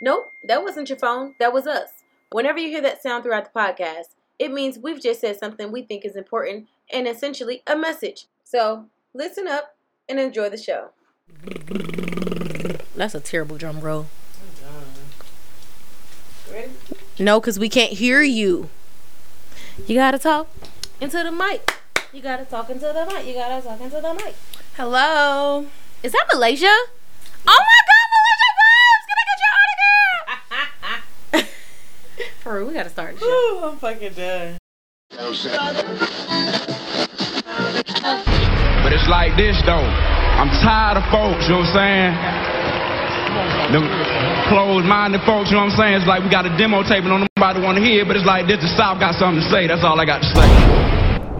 Nope, that wasn't your phone. That was us. Whenever you hear that sound throughout the podcast, it means we've just said something we think is important and essentially a message. So listen up and enjoy the show. That's a terrible drum roll. Ready? No, because we can't hear you. You gotta talk into the mic. You gotta talk into the mic. You gotta talk into the mic. Hello. Is that Malaysia? Oh my god, Malaysia Vibez! Can I get your autograph? We gotta start the. Ooh, I'm fucking done. But it's like this though. I'm tired of folks, you know what I'm saying? Them closed-minded folks, you know what I'm saying? It's like we got a demo tape and nobody want to hear, but it's like this, the South got something to say. That's all I got to say.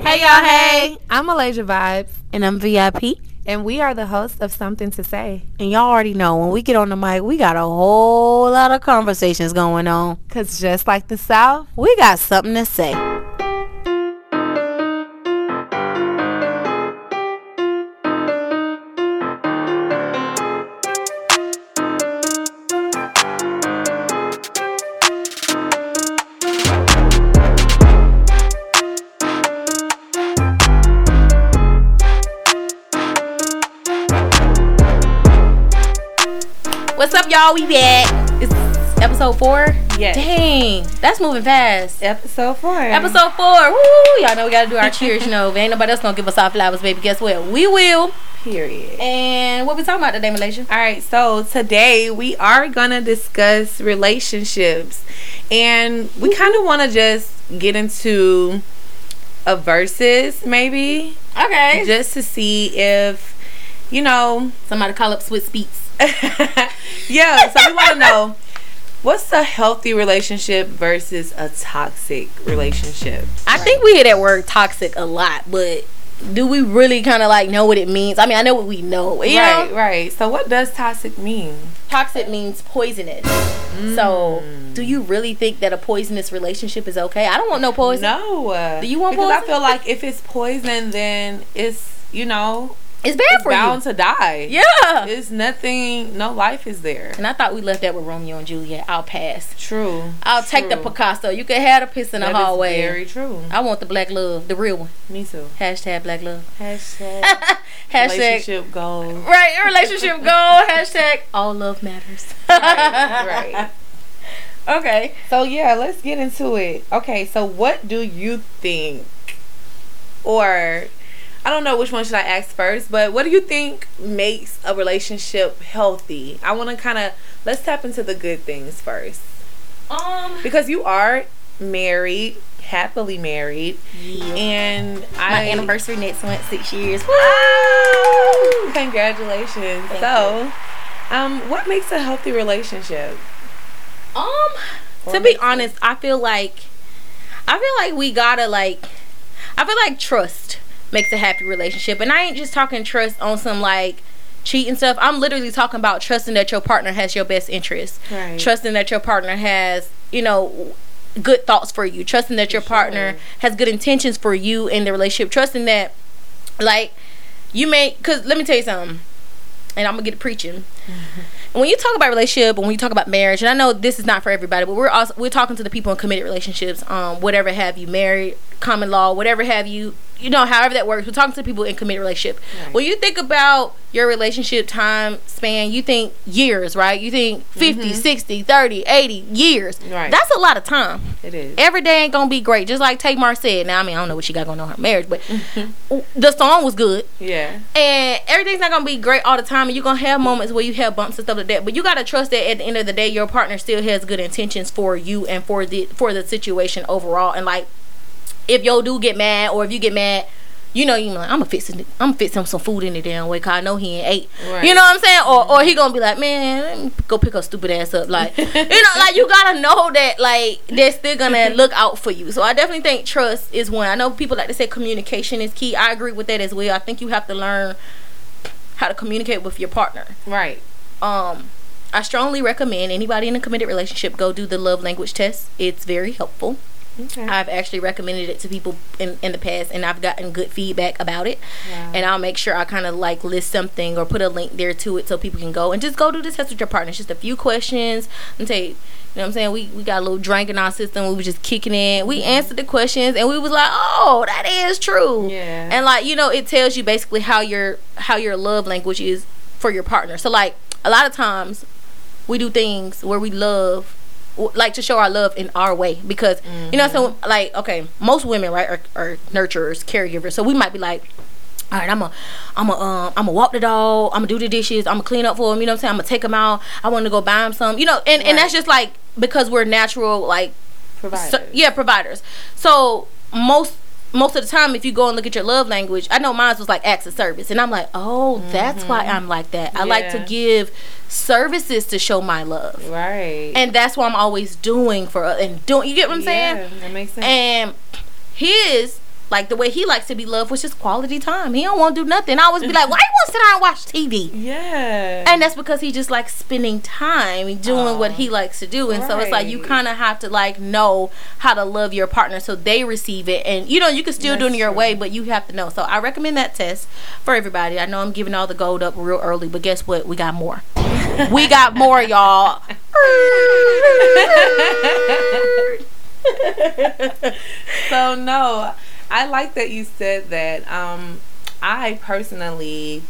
Hey y'all, hey. I'm Malaysia Vibez, And I'm VIP. And we are the hosts of Something to Say. And y'all already know when we get on the mic, we got a whole lot of conversations going on. Cause just like the South, We got something to say. Y'all? We back. It's episode four. Yes. Dang, that's moving fast. episode four. Episode four. Woo! Y'all know we gotta do our cheers. You know, ain't nobody else gonna give us our flowers, baby. Guess what? We will. Period. And what we talking about today, Malaysia? All right, so today we are gonna discuss relationships, and we kind of want to just get into a verses, maybe, Okay. just to see if, you know, Somebody call up Swizz Beatz. yeah. So we want to know what's a healthy relationship versus a toxic relationship. I think we hear that word toxic a lot, but do we really kind of like know what it means? I mean, I know what we know. You right, know? right. So what does toxic mean? Toxic means poisonous. So, mm. do you really think that a poisonous relationship is okay? I don't want no poison. No. Do you want because I feel like if it's poison, then it's you know It's bad it's for bound you. to die. Yeah. It's nothing. No life is there. And I thought we left that with Romeo and Juliet. I'll pass. True. I'll take the Picasso. You can have the piss in the That hallway. Very true. I want the black love, the real one. Me too. Hashtag black love. Hashtag Hashtag relationship goals. right relationship goal. Hashtag all love matters. Right, right. Okay. So yeah, let's get into it. Okay, so what do you think, or I don't know which one should I ask first, but what do you think makes a relationship healthy? I want to kind of let's tap into the good things first Um. because you are married, happily married, and My I anniversary next month, six years. Woo! Congratulations. Thank so, um, what makes a healthy relationship? Um. Or To be honest, I feel like, I feel like we gotta like, I feel like trust makes a happy relationship, and I ain't just talking trust on some like cheating stuff. I'm literally talking about trusting that your partner has your best interest. Right. Trusting that your partner has, you know, good thoughts for you. Trusting that your partner sure. has good intentions for you in the relationship. Trusting that, like, you may, cause let me tell you something, and I'm gonna get to preaching. When you talk about relationship and when you talk about marriage, and I know this is not for everybody, but we're also we're talking to the people in committed relationships, um, whatever have you, married, common law, whatever have you, you know, however that works. We're talking to people in committed relationship. Right. When you think about your relationship time span, you think years, right? You think 50, 60, 30, 80 years. Mm-hmm. Right. That's a lot of time It is. every day ain't gonna be great. Just like Tamar said. Now, I mean, I don't know what she got going on in her marriage, but Mm-hmm. the song was good, yeah. and everything's not gonna be great all the time. And you're gonna have moments where you have bumps and stuff like that. But you gotta trust that at the end of the day, your partner still has good intentions for you and for the for the situation overall. And like, if yo do get mad, or if you get mad. You know, you like, I'm gonna fix it. I'm gonna fix him some food in the damn way, cause I know he ain't ate. Right. You know what I'm saying? Or, or he mm-hmm. gonna be like, man, let me go pick her stupid ass up. Like, you know, like you gotta know that, like, they're still gonna look out for you. So I definitely think trust is one. I know people like to say communication is key. I agree with that as well. I think you have to learn how to communicate with your partner. Right. Um, I strongly recommend anybody in a committed relationship go do the love language test. It's very helpful. Okay. I've actually recommended it to people in, in the past and I've gotten good feedback about it. Wow. And I'll make sure I kind of like list something or put a link there to it so people can go and just go do the test with your partner. It's just a few questions and say, you, you know what I'm saying? We we got a little drink in our system. We was just kicking in. We answered the questions and we was like, oh, that is true. Yeah. And like you know, it tells you basically how your how your love language is for your partner. So like a lot of times we do things where we love like to show our love in our way because you know so like okay most women right are, are nurturers caregivers so we might be like all right, I'm a, I'm a, um, I'm gonna walk the dog. I'm gonna do the dishes. I'm gonna clean up for him. You know what I'm saying? I'm gonna take him out. I want to go buy him some. You know, and and that's just like because we're natural, like Providers. so- yeah, providers. So most most of the time, if you go and look at your love language, I know mine was like acts of service, and I'm like, oh, that's why mm-hmm. I'm like that. I like to give services to show my love, Right. and that's what I'm always doing for and doing. You get what I'm saying? Yeah, that makes sense. And his like the way he likes to be loved was just quality time. He don't want to do nothing. I always be like, why you want to sit down and watch TV? yeah. And that's because he just likes spending time and doing what he likes to do. And so it's like you kind of have to like know how to love your partner so they receive it. And you know, you can still do it in your true. way, but you have to know. So I recommend that test for everybody. I know I'm giving all the gold up real early, but guess what? We got more. we got more, y'all. so no, I like that you said that. Um, I personally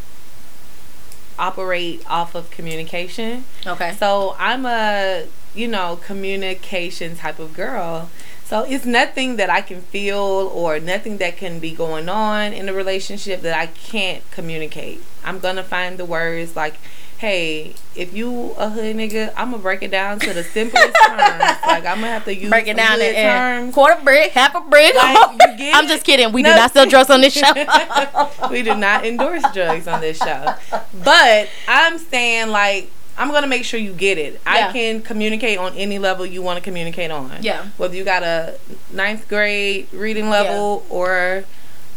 operate off of communication. Okay. So I'm a, you know, communication type of girl. So it's nothing that I can feel or nothing that can be going on in a relationship that I can't communicate. I'm gonna find the words like, hey, if you a hood nigga, I'm gonna break it down to the simplest terms. Like I'm gonna have to use Break it down in terms. quarter brick, half a brick. Like, I'm just kidding. We do not sell drugs on this show. we do not endorse drugs on this show. But I'm saying like I'm gonna make sure you get it. Yeah. I can communicate on any level you want to communicate on. Yeah. Whether you got a ninth grade reading level or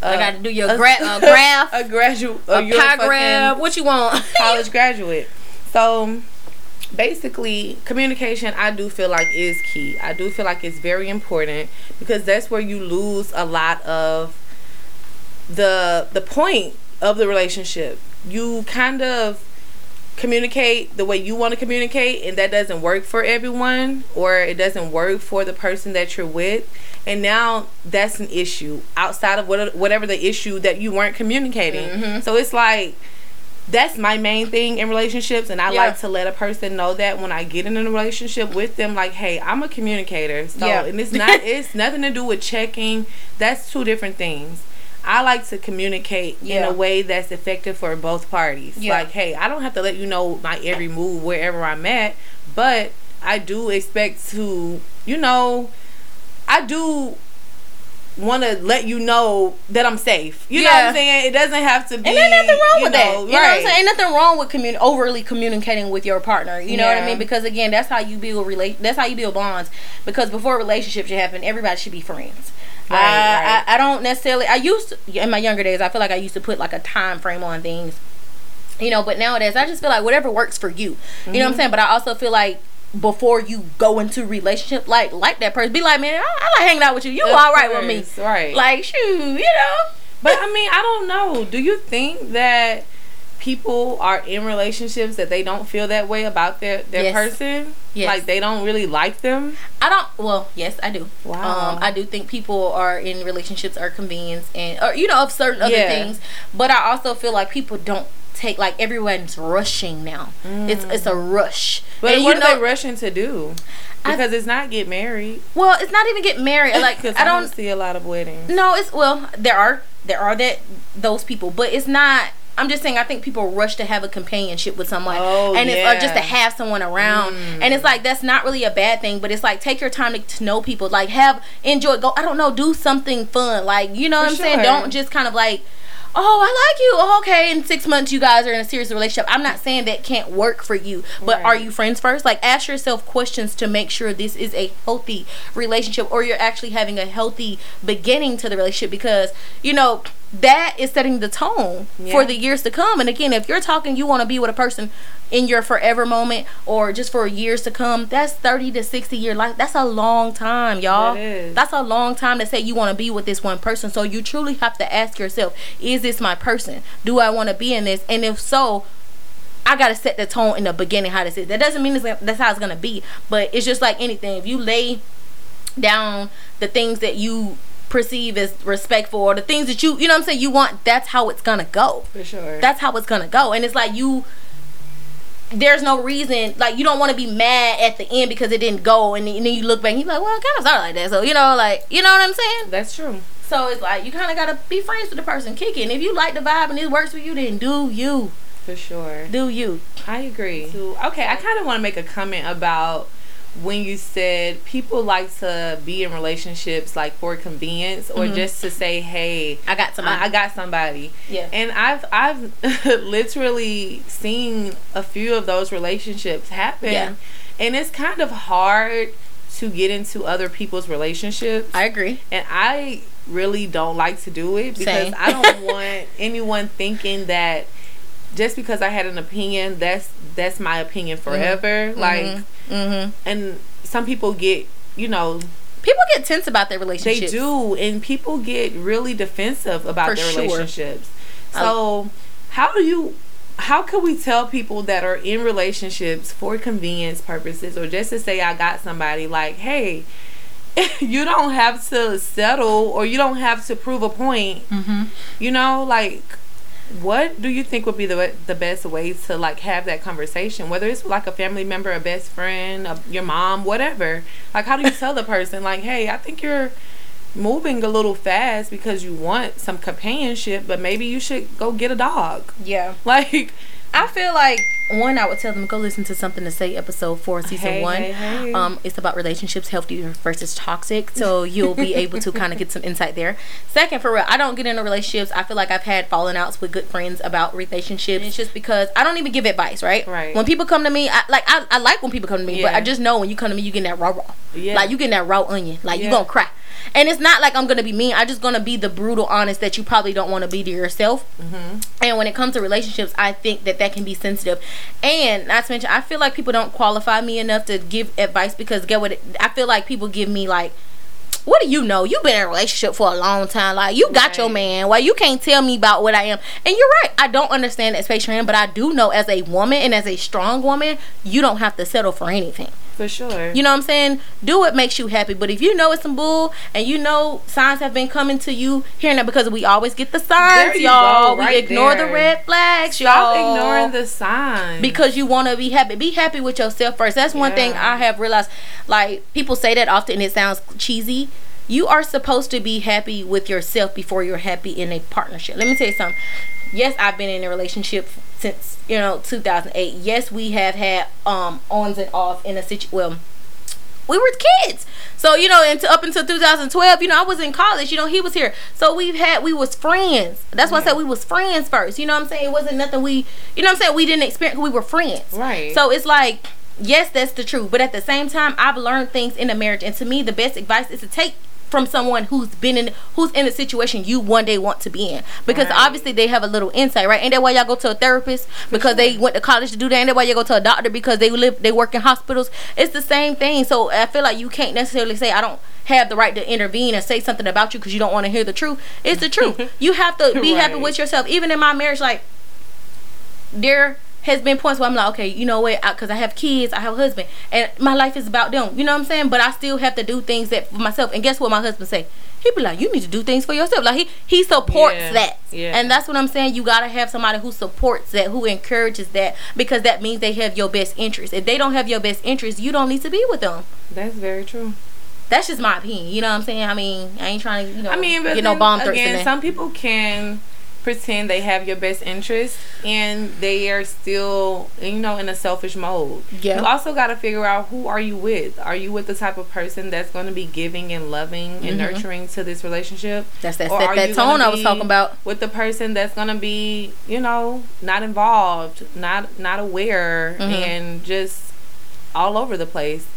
I uh, got to do your a- gra- uh, graph, a graduate, a you're a paragraph. What you want? college graduate. So basically communication I do feel like is key. I do feel like it's very important because that's where you lose a lot of the the point of the relationship. You kind of communicate the way you want to communicate and that doesn't work for everyone or it doesn't work for the person that you're with and now that's an issue outside of what, whatever the issue that you weren't communicating mm-hmm. so it's like that's my main thing in relationships and i Yeah. like to let a person know that when i get in a relationship with them like hey i'm a communicator so Yeah. and it's not it's nothing to do with checking that's two different things I like to communicate in a way that's effective for both parties. Yeah. Like, hey, I don't have to let you know my every move wherever I'm at, but I do expect to, you know, I do want to let you know that I'm safe. You know what I'm saying? It doesn't have to be. And there's nothing wrong with know, that. You know what I'm right. saying? Ain't nothing wrong with commun- overly communicating with your partner. You know what I mean? Because again, that's how you build relate. That's how you build bonds. Because before relationships should happen, everybody should be friends. Right, I, right. I I don't necessarily. I used to, in my younger days. I feel like I used to put like a time frame on things. You know, but nowadays I just feel like whatever works for you. You Mm-hmm. know what I'm saying? But I also feel like before you go into relationship, like like that person, be like, man, I, I like hanging out with you. You Of all right with me? Right. Like, shoot, you know. But I mean, I don't know. Do you think that people are in relationships that they don't feel that way about their their Yes. person? Yes. Like they don't really like them? I don't. Well, yes, I do. Wow. Um, I do think people are in relationships are convenience and, or you know, of certain other Yeah. things. But I also feel like people don't take like everyone's rushing now. It's it's a rush. Mm. But and what you are know, they rushing to do? I- Because it's not get married. well, it's not even get married. Like I I don't see a lot of weddings. No, it's well, there are there are that those people, but it's not. I'm just saying. I think people rush to have a companionship with someone, Oh, and it's or just to. Mm. have someone around. And it's like that's not really a bad thing, but it's like take your time to, to know people. Like have enjoy. Go. I don't know. Do something fun. Like you know what I'm saying. Don't just kind of like. Oh, I like you. Oh, okay. In six months, you guys are in a serious relationship. I'm not saying that can't work for you, but are you friends first? Like, ask yourself questions to make sure this is a healthy relationship, or you're actually having a healthy beginning to the relationship. Because you know, that is setting the tone for the years to come. And again, if you're talking, you want to be with a person in your forever moment or just for years to come, that's 30 to 60 year life. That's a long time, y'all. That. That's a long time to say you want to be with this one person. So you truly have to ask yourself, is this my person? Do I want to be in this? And if so, I gotta set the tone in the beginning how to is. That doesn't mean it's, that's how it's gonna be, but it's just like anything. If you lay down the things that you perceive as respectful or the things that you you know what I'm saying you want, that's how it's gonna go. For sure. That's how it's gonna go. And it's like you there's no reason like you don't want to be mad at the end because it didn't go and then, and then you look back and you're like well kind of started like that so you know like you know what i'm saying That's true. so it's like you kind of gotta be friends with the person kicking if you like the vibe and it works for you then do you For sure. do you I agree. Okay, I kind of want to make a comment about when you said people like to be in relationships like for convenience or just to say, "Hey, Mm-hmm. I got somebody. I, I got somebody." Yeah. And I've I've literally seen a few of those relationships happen, Yeah. and it's kind of hard to get into other people's relationships. i agree and I really don't like to do it because Same. I don't want anyone thinking that just because I had an opinion, that's that's my opinion forever. Like, mm-hmm. and some people get, you know, people get tense about their relationships. they do, and people get really defensive about For their sure. relationships. So, how do you? How can we tell people that are in relationships for convenience purposes or just to say I got somebody like, hey, you don't have to settle or you don't have to prove a point. mm-hmm. You know, like what do you think would be the the best way to like have that conversation? Whether it's like a family member, a best friend, a, your mom, whatever. Like, how do you tell the person like, hey, I think you're moving a little fast because you want some companionship, but maybe you should go get a dog. yeah Like, I feel like one, I would tell them go listen to something to say episode four, season Hey, one. hey, hey. Um, it's about relationships, healthy versus toxic. So you'll be able to kind of get some insight there. Second, for real, I don't get into relationships. I feel like I've had falling outs with good friends about relationships. It's just because I don't even give advice, right? Right. When people come to me, I like I, I like when people come to me, but I just know when you come to me, you getting that raw raw. Yeah. Like you getting that raw onion. Like you Yeah. gonna cry. And it's not like I'm gonna be mean. I just gonna be the brutal, honest that you probably don't want to be to yourself. Mm-hmm. And when it comes to relationships, I think that that can be sensitive. And not to mention, I feel like people don't qualify me enough to give advice because get what it, I feel like people give me like, what do you know? You've been in a relationship for a long time. Like you got your man. Why you can't tell me about what I am? And you're right. I don't understand that space you're in, but I do know as a woman and as a strong woman, you don't have to settle for anything. For sure. You know what I'm saying? Do what makes you happy. But if you know it's some bull and you know signs have been coming to you hearing that because we always get the signs, There y'all. go, we right ignore the red flags, Stop y'all. ignoring the signs. because you want to be happy. Be happy with yourself first. That's one thing I have realized. Like people say that often, and it sounds cheesy. You are supposed to be happy with yourself before you're happy in a partnership. Let me tell you something. Yes, I've been in a relationship since you know 2008. Yes, we have had um ons and off in a situ. Well, we were kids. So, you know, into, up until 2012, you know, I was in college, you know, he was here. So we've had, we was friends. That's why I said we was friends first. You know what I'm saying? It wasn't nothing we, you know what I'm saying? We didn't experience, we were friends. Right. So it's like, yes, that's the truth. But at the same time, I've learned things in a marriage. And to me, the best advice is to take from someone who's been in who's in a situation you one day want to be in. Because Right. obviously they have a little insight right? Ain't that why y'all go to a therapist? Because they went to college to do that? Ain't that why you go to a doctor? Because they live they work in hospitals? It's the same thing. So i feel like you can't necessarily say i don't have the right to intervene and say something about you because you don't want to hear the truth. It's the truth. You have to be happy with yourself. Even in my marriage like there has been points where I'm like, okay, you know what? Because I, have kids, I have a husband, and my life is about them. You know what I'm saying? But I still have to do things that for myself. And guess what? My husband say he be like, you need to do things for yourself. Like he he supports Yeah. that, Yeah. and that's what I'm saying. You gotta have somebody who supports that, who encourages that, because that means they have your best interest. If they don't have your best interest, you don't need to be with them. That's very true. That's just my opinion. You know what I'm saying? I mean, I ain't trying to, you know, I mean, but get no bomb again, some people can pretend they have your best interest and they are still, you know, in a selfish mode. Yeah. You also got to figure out who are you with. Are you with the type of person that's going to be giving and loving and nurturing to this relationship? Mm-hmm. That's that Or set that tone I was talking about. With the person that's going to be, you know, not involved, not not aware Mm-hmm. and just all over the place.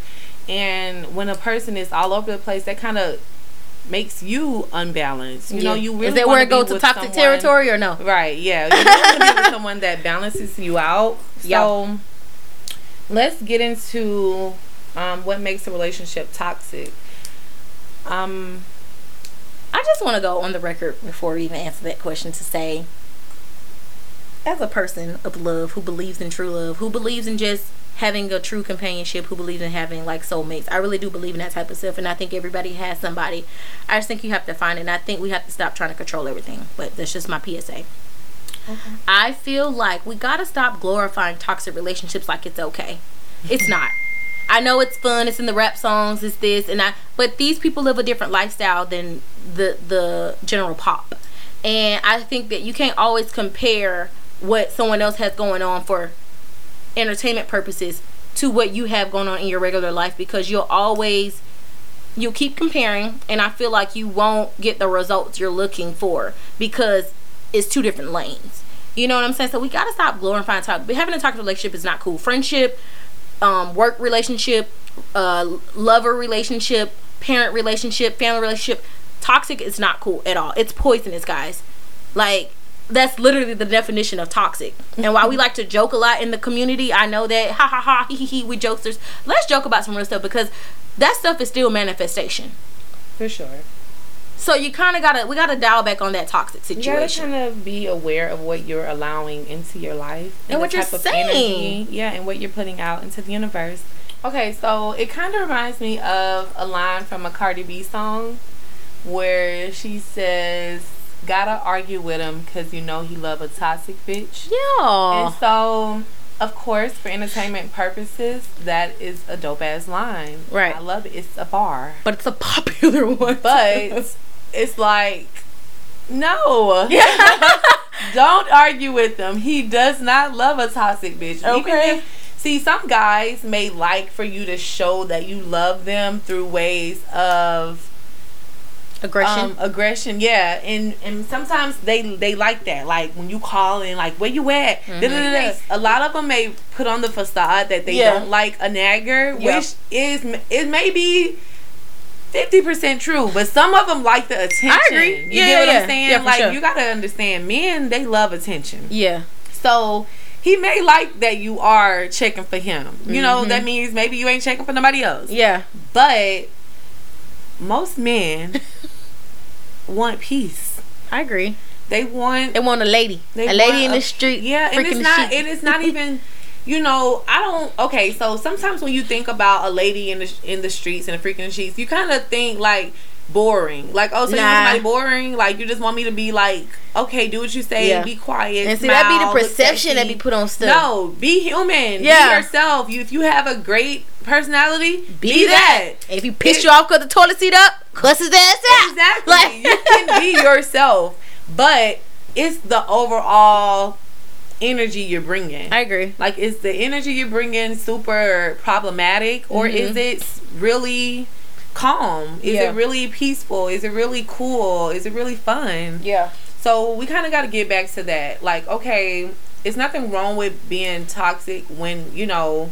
And when a person is all over the place, that kind of makes you unbalanced. You know, you really is that where it goes to toxic someone- territory or no? Right, yeah. You want to be with someone that balances you out. So Yeah. let's get into um, what makes a relationship toxic. Um, I just want to go on the record before we even answer that question to say, as a person of love who believes in true love, who believes in just having a true companionship, who believes in having like soulmates, I really do believe in that type of stuff, and I think everybody has somebody. I just think you have to find it, and I think we have to stop trying to control everything. But that's just my PSA. I feel like we gotta stop glorifying toxic relationships like it's okay. It's not. I know it's fun. It's in the rap songs. It's this and I. But these people live a different lifestyle than the the general pop, and I think that you can't always compare what someone else has going on for entertainment purposes to what you have going on in your regular life because you'll always you'll keep comparing and I feel like you won't get the results you're looking for because it's two different lanes. You know what I'm saying? So we gotta stop glorifying. But having a toxic relationship is not cool. Friendship, um, work relationship, uh, lover relationship, parent relationship, family relationship. Toxic is not cool at all. It's poisonous, guys. Like that's literally the definition of toxic. And while we like to joke a lot in the community, I know that ha ha ha hee hee hee we jokesters. Let's joke about some real stuff because that stuff is still manifestation. for sure. So you kind of gotta we gotta dial back on that toxic situation. You gotta kind of be aware of what you're allowing into your life And the what you're saying. energy- yeah, and what you're putting out into the universe. Okay, so it kind of reminds me of a line from a Cardi B song where she says, "Gotta argue with him because you know he love a toxic bitch." Yeah. And so, of course, for entertainment purposes, that is a dope ass line. Right. I love it. It's a bar. But it's a popular one. But it's like, no. Yeah. Don't argue with him. He does not love a toxic bitch. Even Okay. if- see, some guys may like for you to show that you love them through ways of aggression. um, aggression, yeah, and and sometimes they they like that. Like when you call in, like where you at? Da-da-da-da. A lot of them may put on the facade that they Yeah. don't like a nagger, Yeah. which is it may be. Fifty percent true, but some of them like the attention. I agree. You Yeah, get what yeah, I'm saying? like sure. you gotta understand, men they love attention. yeah. So he may like that you are checking for him. You know Mm-hmm. that means maybe you ain't checking for nobody else. Yeah. But most men want peace. I agree. They want They want a lady. a lady in a- the street. Yeah, and it's not and it's not even you know, I don't okay, so sometimes when you think about a lady in the in the streets and the freaking sheets, you kind of think like boring. Like, oh, so you Nah. want somebody boring? Like you just want me to be like, okay, do what you say, Yeah. be quiet. And see, that be the perception that be put on stuff. No, be human. Yeah. Be yourself. You if you have a great personality, be, Be, that. that. If you piss you off, cut the toilet seat up, cuss his ass out. Exactly. Like- you can be yourself, but it's the overall energy you're bringing. I agree. like, is the energy you're bringing super problematic, or is it really calm? Is Mm-hmm. Yeah. it really peaceful? Is it really cool? Is it really fun? Yeah. So we kind of got to get back to that. Like, okay, it's nothing wrong with being toxic when you know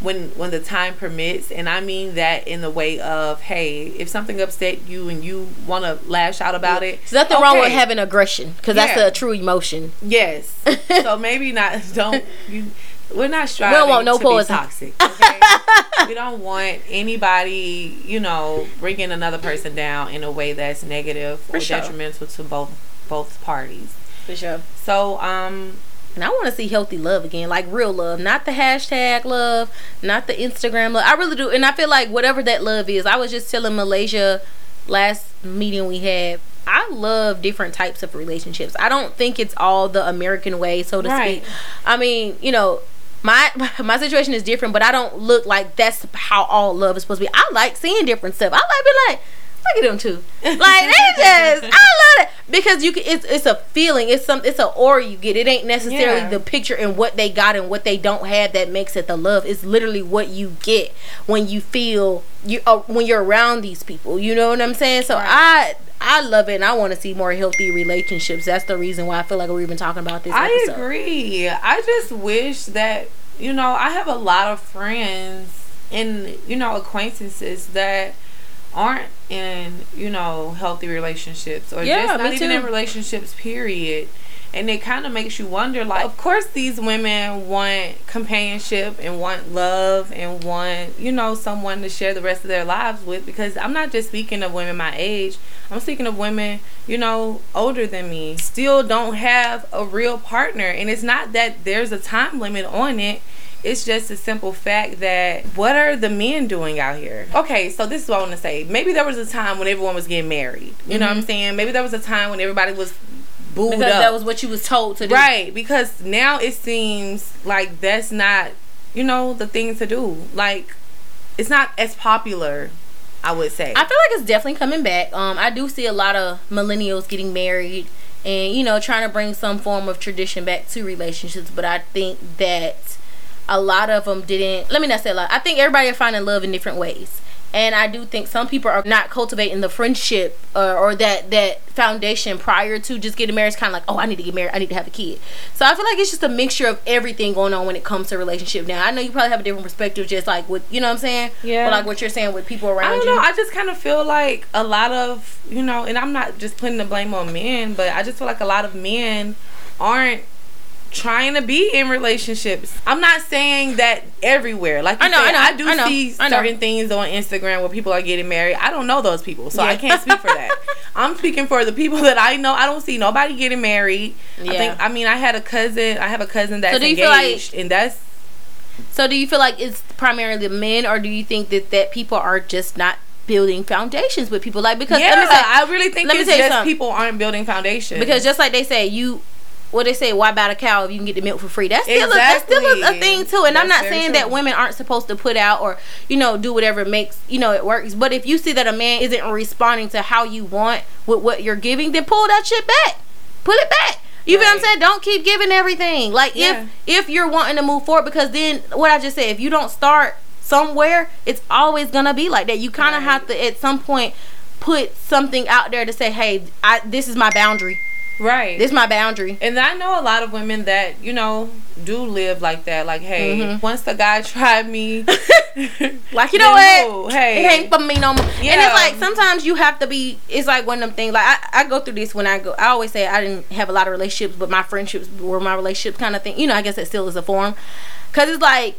when when the time permits, and I mean that in the way of, hey, if something upset you and you want to lash out about it, There's nothing wrong with having aggression because that's a true emotion. Yes. so maybe not. Don't you? We're not striving want no to poison. be toxic. Okay? we don't want anybody, you know, bringing another person down in a way that's negative or sure. detrimental to both both parties. For sure. So, um, And I want to see healthy love again, like real love, not the hashtag love, not the Instagram love. I really do, and I feel like whatever that love is. I was just telling Malaysia last meeting we had. I love different types of relationships. I don't think it's all the American way, so to Right. speak. I mean, you know, my my situation is different, but I don't look like that's how all love is supposed to be. I like seeing different stuff. I like being like, look at them too. Like they just, I love it because you can. It's it's a feeling. It's some. It's an aura you get. It ain't necessarily Yeah. the picture and what they got and what they don't have that makes it the love. It's literally what you get when you feel you uh, when you're around these people. You know what I'm saying? So I. I love it and I want to see more healthy relationships. That's the reason why I feel like we're even talking about this. I episode. agree. I just wish that you know I have a lot of friends and you know acquaintances that aren't in you know healthy relationships or Yeah, just not even too. in relationships period. And it kind of makes you wonder like of course these women want companionship and want love and want you know someone to share the rest of their lives with because i'm not just speaking of women my age. I'm speaking of women you know older than me still don't have a real partner. And it's not that there's a time limit on it it's just a simple fact that what are the men doing out here? Okay, so this is what I want to say. Maybe there was a time when everyone was getting married. You know what I'm saying? Maybe there was a time when everybody was booed because up. that was what you was told to do. right, because now it seems like that's not, you know, the thing to do. Like, it's not as popular, I would say. I feel like it's definitely coming back. Um, I do see a lot of millennials getting married and you know trying to bring some form of tradition back to relationships. But I think that a lot of them didn't. Let me not say a lot. I think everybody are finding love in different ways. And I do think some people are not cultivating the friendship uh, or that that foundation prior to just getting married. It's kind of like, oh, I need to get married. I need to have a kid. So I feel like it's just a mixture of everything going on when it comes to relationship. Now I know you probably have a different perspective, just like with you know what I'm saying. Yeah. But like what you're saying with people around I don't you. know. I just kind of feel like a lot of, you know, and I'm not just putting the blame on men, but I just feel like a lot of men aren't trying to be in relationships. I'm not saying that everywhere. Like I know, said, I know, do I know, see I know. certain things on Instagram where people are getting married. I don't know those people, so I can't speak for that. I'm speaking for the people that I know. I don't see nobody getting married. I Yeah. think. I mean, I had a cousin. I have a cousin that's you feel like- engaged, and that's So do you feel like it's primarily men, or do you think that that people are just not building foundations with people? Like because yeah. let me say, I really think let me it's tell you just something. people aren't building foundations because just like they say, you what they say, why buy a cow if you can get the milk for free? That's still a, that's still a, a thing too. And I'm not saying true. that women aren't supposed to put out or you know do whatever makes you know it works. But if you see that a man isn't responding to how you want with what you're giving, then pull that shit back. Pull it back. You feel what I'm saying? Don't keep giving everything. Like Yeah. if if you're wanting to move forward, because then what I just said, if you don't start somewhere, it's always gonna be like that. You kind of Right. have to at some point put something out there to say, hey, I this is my boundary. Right This is my boundary. And I know a lot of women that, you know, do live like that. Like, hey, Mhm. once the guy tried me, Like you know what? Hey. It ain't for me no more. And it's like sometimes you have to be. It's like one of them things. Like I, I go through this when I go. I always say I didn't have a lot of relationships, but my friendships were my relationships kind of thing. You know, I guess that still is a form. Cause it's like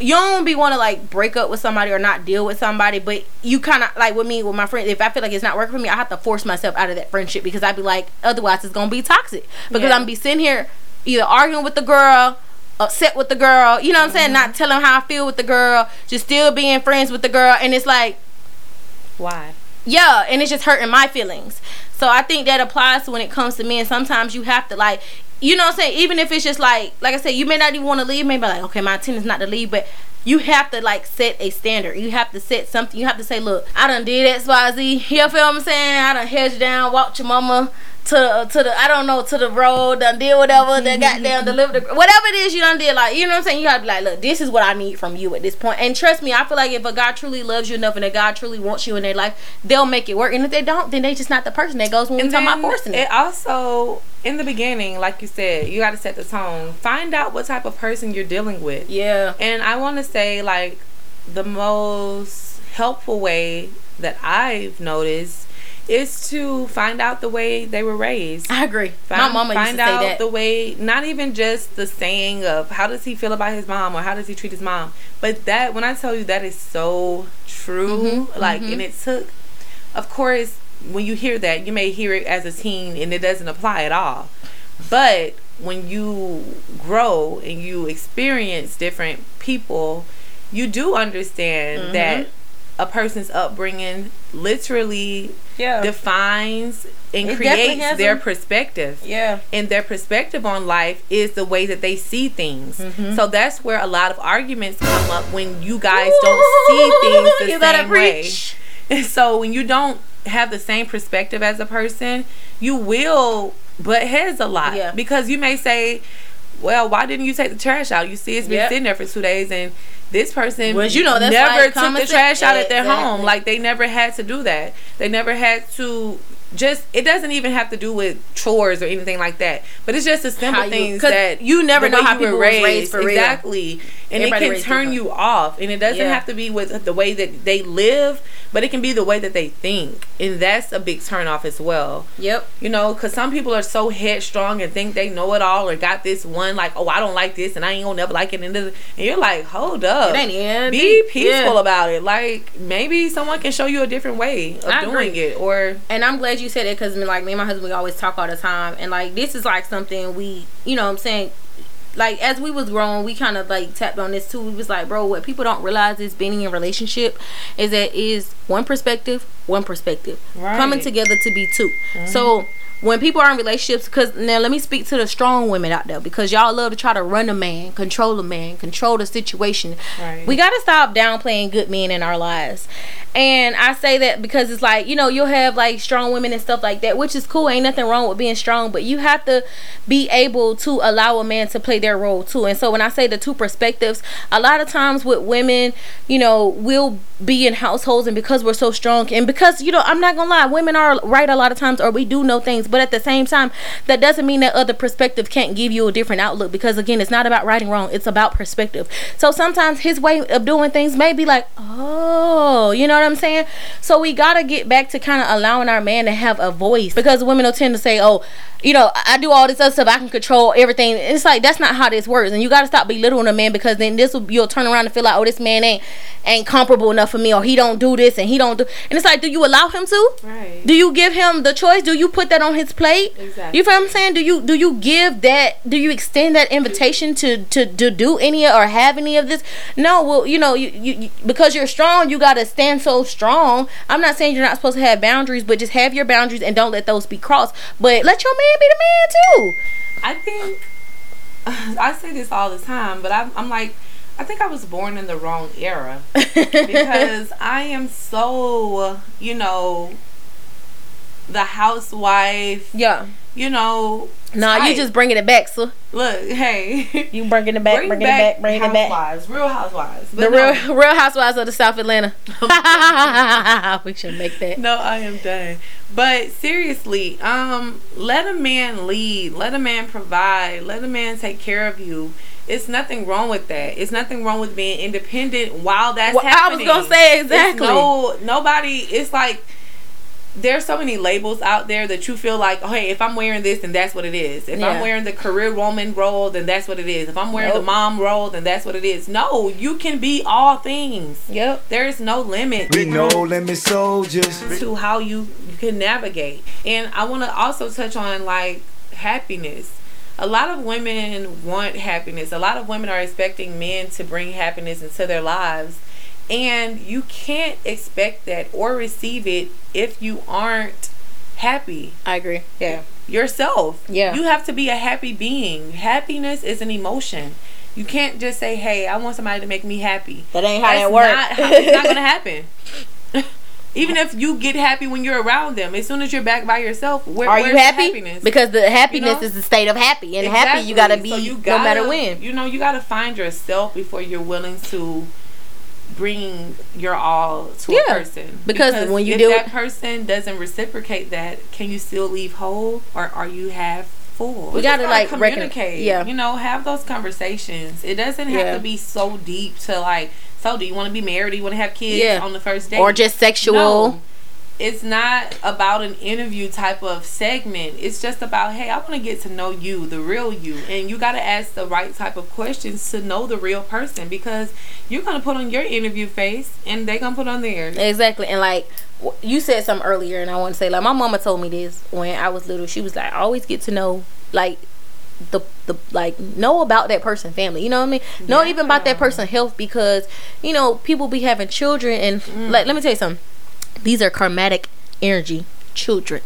you don't be want to like break up with somebody or not deal with somebody, but you kind of like with me with my friend. If I feel like it's not working for me, I have to force myself out of that friendship because I'd be like, otherwise it's gonna be toxic. Because Yeah. I'm be sitting here either arguing with the girl, upset with the girl, you know what I'm saying, mm-hmm. not telling how I feel with the girl, just still being friends with the girl, and it's like, why? yeah, and it's just hurting my feelings. So I think that applies to when it comes to men. Sometimes you have to like, you know what I'm saying. Even if it's just like, like I said, you may not even want to leave. Maybe like, okay, my intent is not to leave, but you have to like set a standard. You have to set something. You have to say, look, I done did X, Y, Z. You feel what I'm saying? I done hedged down, walked your mama to to the I don't know to the road, done did whatever, that goddamn mm-hmm. delivered the, whatever it is you done did. Like you know what I'm saying? You have to be like, look, this is what I need from you at this point. And trust me, I feel like if a God truly loves you enough and a God truly wants you in their life, they'll make it work. And if they don't, then they just not the person that goes when we And talking about forcing it. it also, in the beginning, like you said, you got to set the tone. Find out what type of person you're dealing with. Yeah. And I want to say, like, the most helpful way that I've noticed is to find out the way they were raised. I agree. Find, My mama used find to say out that. the way, not even just the saying of how does he feel about his mom or how does he treat his mom, but that when I tell you that is so true, Mhm, like, mhm. and it took, of course, when you hear that, you may hear it as a teen and it doesn't apply at all, but when you grow and you experience different people, you do understand Mhm. that a person's upbringing literally yeah. defines and It creates their perspective. yeah. And their perspective on life is the way that they see things. Mhm. So that's where a lot of arguments come up when you guys don't see things the you same way. And so when you don't have the same perspective as a person, you will butt heads a lot. Yeah. Because you may say, Well, why didn't you take the trash out? You see it's been Yep. sitting there for two days and this person Well, you know, that's never took the trash out at their Exactly. home. Like they never had to do that. They never had to just it doesn't even have to do with chores or anything like that. But it's just the simple you- things that you never know how you were people was raised for real. exactly. and Everybody it can turn different. you off and it doesn't Yeah. have to be with the way that they live but it can be the way that they think and that's a big turn off as well Yep. you know because some people are so headstrong and think they know it all or got this one like oh i don't like this and i ain't gonna never like it and, and you're like hold up be peaceful Yeah. about it like maybe someone can show you a different way of I doing agree. it or And I'm glad you said it because like me and my husband we always talk all the time and like this is like something we you know what I'm saying like as we was growing we kind of like tapped on this too. We was like bro what people don't realize is being in a relationship is that is one perspective one perspective. Right. coming together to be 2 so when people are in relationships because now let me speak to the strong women out there because y'all love to try to run a man control a man control the situation. Right. we got to stop downplaying good men in our lives. And i say that because it's like you know you'll have like strong women and stuff like that which is cool. Ain't nothing wrong with being strong but you have to be able to allow a man to play their role too. And so when i say the two perspectives a lot of times with women you know we'll be in households and because we're so strong and because you know i'm not gonna lie women are right a lot of times or we do know things but at the same time that doesn't mean that other perspective can't give you a different outlook because again it's not about right and wrong it's about perspective so sometimes his way of doing things may be like oh you know what i'm saying so we gotta get back to kind of allowing our man to have a voice because women will tend to say oh you know, I do all this other stuff. I can control everything. It's like that's not how this works, and you got to stop belittling a man because then this will you'll turn around and feel like, oh, this man ain't ain't comparable enough for me, or he don't do this and he don't do. And it's like, do you allow him to? right Do you give him the choice? Do you put that on his plate? Exactly. You feel what I'm saying? Do you do you give that? Do you extend that invitation to to, to do any or have any of this? No. Well, you know, you, you, you because you're strong, you got to stand so strong. I'm not saying you're not supposed to have boundaries, but just have your boundaries and don't let those be crossed. But let your man be the man too. I think I say this all the time, but I'm, I'm like, I think I was born in the wrong era because I am so, you know, the housewife. Yeah. You know, Nah, you just bringing it back, so look. Hey, you bringing it back, bring bringing back, it back, bringing it back. housewives, real housewives. The no, real Real Housewives of the South Atlanta. we should make that. No, I am done. But seriously, um, let a man lead. Let a man provide. Let a man take care of you. It's nothing wrong with that. It's nothing wrong with being independent while that's Well, I was gonna say It's exactly. no, nobody. It's like there's so many labels out there that you feel like, oh, hey, if I'm wearing this, then that's what it is. If Yeah. I'm wearing the career woman role, then that's what it is. If I'm wearing the mom role, then that's what it is. No, you can be all things. Yep. There is no limit We no limit soldiers. to how you, you can navigate. And I want to also touch on like happiness. A lot of women want happiness. A lot of women are expecting men to bring happiness into their lives. And you can't expect that or receive it if you aren't happy I agree. Yeah. yourself. Yeah. You have to be a happy being. Happiness is an emotion. You can't just say, "Hey, I want somebody to make me happy." That ain't how That's that works. It's not gonna happen. Even if you get happy when you're around them, as soon as you're back by yourself, where, Are you happy? happiness? Because the happiness know? is the state of happy, and happy you gotta be So you no matter when. You know, you gotta find yourself before you're willing to bring your all to Yeah. a person. Because when you if do that it- person doesn't reciprocate that, can you still leave whole or are you half full? We just gotta, like, reckon- communicate. yeah. you know, have those conversations. It doesn't have Yeah. to be so deep to like. So, do you want to be married? Do you want to have kids Yeah. on the first date? Or just sexual. No, it's not about an interview type of segment. It's just about, hey, I want to get to know you, the real you. And you got to ask the right type of questions to know the real person because you're going to put on your interview face and they're going to put on theirs. Exactly, and like you said something earlier, and I want to say like my mama told me this when I was little. She was like, always get to know like the the like know about that person family you know what i mean know even about that Yeah. person health because you know people be having children and Mm. like let me tell you something these are karmatic energy children.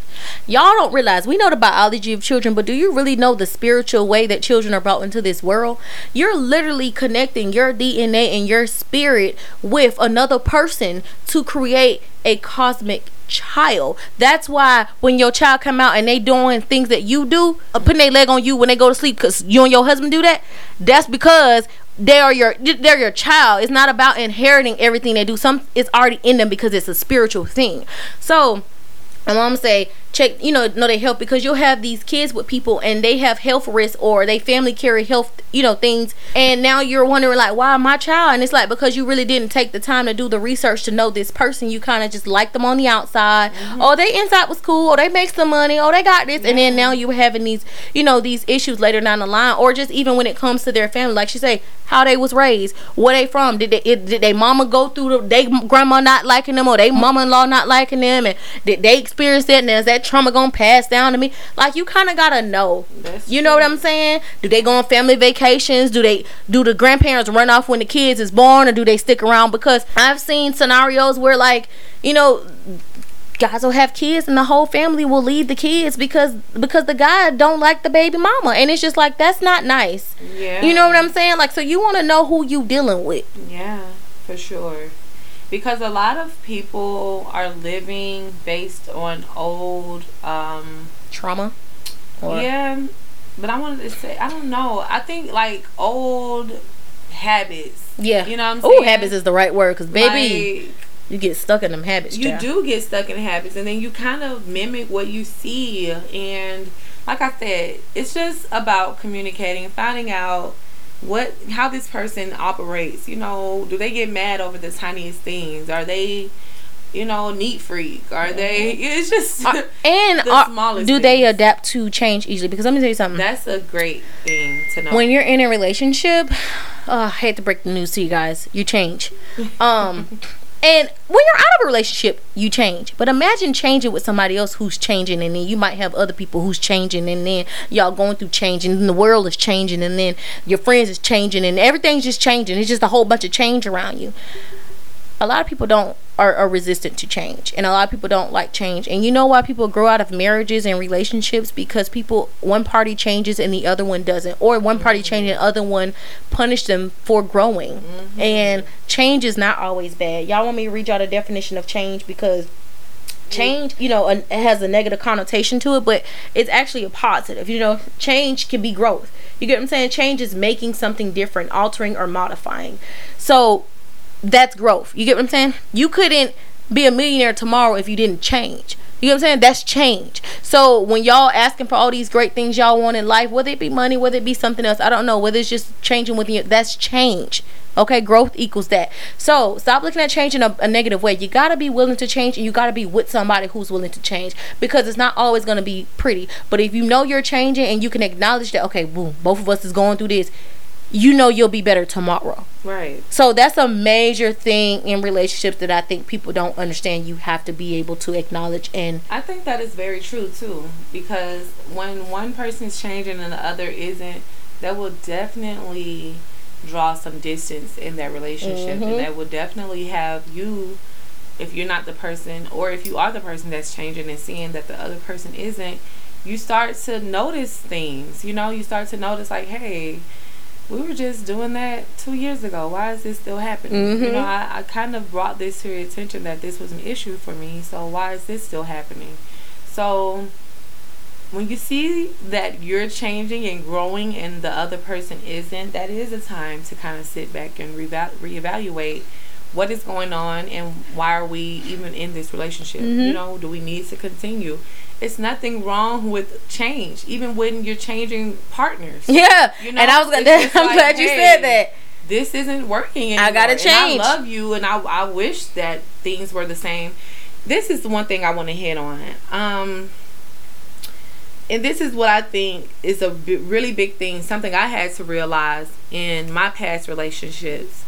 Y'all don't realize we know the biology of children but do you really know the spiritual way that children are brought into this world? You're literally connecting your dna and your spirit with another person to create a cosmic child. That's why when your child come out and they doing things that you do uh, putting their leg on you when they go to sleep because you and your husband do that that's because they are your they're your child. It's not about inheriting everything they do. Some it's already in them because it's a spiritual thing. So my mom say check you know know their health because you'll have these kids with people and they have health risks or they family carry health you know things. And now you're wondering like why my child? And it's like because you really didn't take the time to do the research to know this person. You kind of just like them on the outside. Mm-hmm. oh they inside was cool. Or they make some money. Oh they got this. And then now you're having these you know these issues later down the line or just even when it comes to their family. Like she say how they was raised where they from did they it, did they mama go through the they grandma not liking them or they mama-in-law not liking them and did they experience that? And is that trauma gonna pass down to me? Like you kind of gotta know. That's you know what i'm saying? Do they go on family vacations? Do they do the grandparents run off when the kids is born or do they stick around? Because i've seen scenarios where like you know guys will have kids and the whole family will leave the kids because because the guy don't like the baby mama. And it's just like that's not nice. Yeah. you know what i'm saying? Like so you want to know who you dealing with. Yeah, for sure. Because a lot of people are living based on old um trauma or yeah, but I wanted to say I don't know. I think like old habits. yeah You know what I'm oh saying? habits is the right word because baby Like, you get stuck in them habits you child. do get stuck in habits and then you kind of mimic what you see and like i said it's just about communicating and finding out what how this person operates you know do they get mad over the tiniest things? Are they you know neat freak? Are they it's just Uh, and the are- smallest do they adapt to change easily? Because let me tell you something. That's a great thing to know. When you're in a relationship uh, i hate to break the news to you guys. You change. Um and when you're out of a relationship you change. But imagine changing with somebody else who's changing and then you might have other people who's changing and then y'all going through changing and the world is changing and then your friends is changing and everything's just changing. It's just a whole bunch of change around you a lot of people don't are, are resistant to change. And a lot of people don't like change. And you know why people grow out of marriages and relationships? Because people one party changes and the other one doesn't. Or one party mm-hmm. changes and the other one punish them for growing. Mm-hmm. And change is not always bad. Y'all want me to read y'all the definition of change? Because mm. change you know it has a negative connotation to it but it's actually a positive. You know change can be growth. You get what i'm saying? Change is making something different altering or modifying. So that's growth. You get what I'm saying? You couldn't be a millionaire tomorrow if you didn't change. You know what I'm saying? That's change. So when y'all asking for all these great things y'all want in life, whether it be money, whether it be something else, I don't know, whether it's just changing within you, that's change. Okay, growth equals that. So stop looking at change in a, a negative way. You gotta be willing to change, and you gotta be with somebody who's willing to change because it's not always gonna be pretty. But if you know you're changing and you can acknowledge that, okay, boom, both of us is going through this, you know you'll be better tomorrow. right So that's a major thing in relationships that I think people don't understand. You have to be able to acknowledge and I think that is very true too, because when one person is changing and the other isn't, that will definitely draw some distance in that relationship, Mhm. and that will definitely have you, if you're not the person, or if you are the person that's changing and seeing that the other person isn't, you start to notice things. You know, you start to notice like, hey. We were just doing that two years ago. Why is this still happening? You Mhm. know, I, I kind of brought this to your attention that this was an issue for me. So why is this still happening? So when you see that you're changing and growing and the other person isn't, that is a time to kind of sit back and reevaluate what is going on and why are we even in this relationship? You know, do we need to continue? It's nothing wrong with change, even when you're changing partners. yeah. You know, and I was gonna. just I'm like, glad you hey, said that. This isn't working anymore. I gotta and change. I love you, and I I wish that things were the same. This is the one thing I want to hit on. Um, and this is what I think is a really big thing. Something I had to realize in my past relationships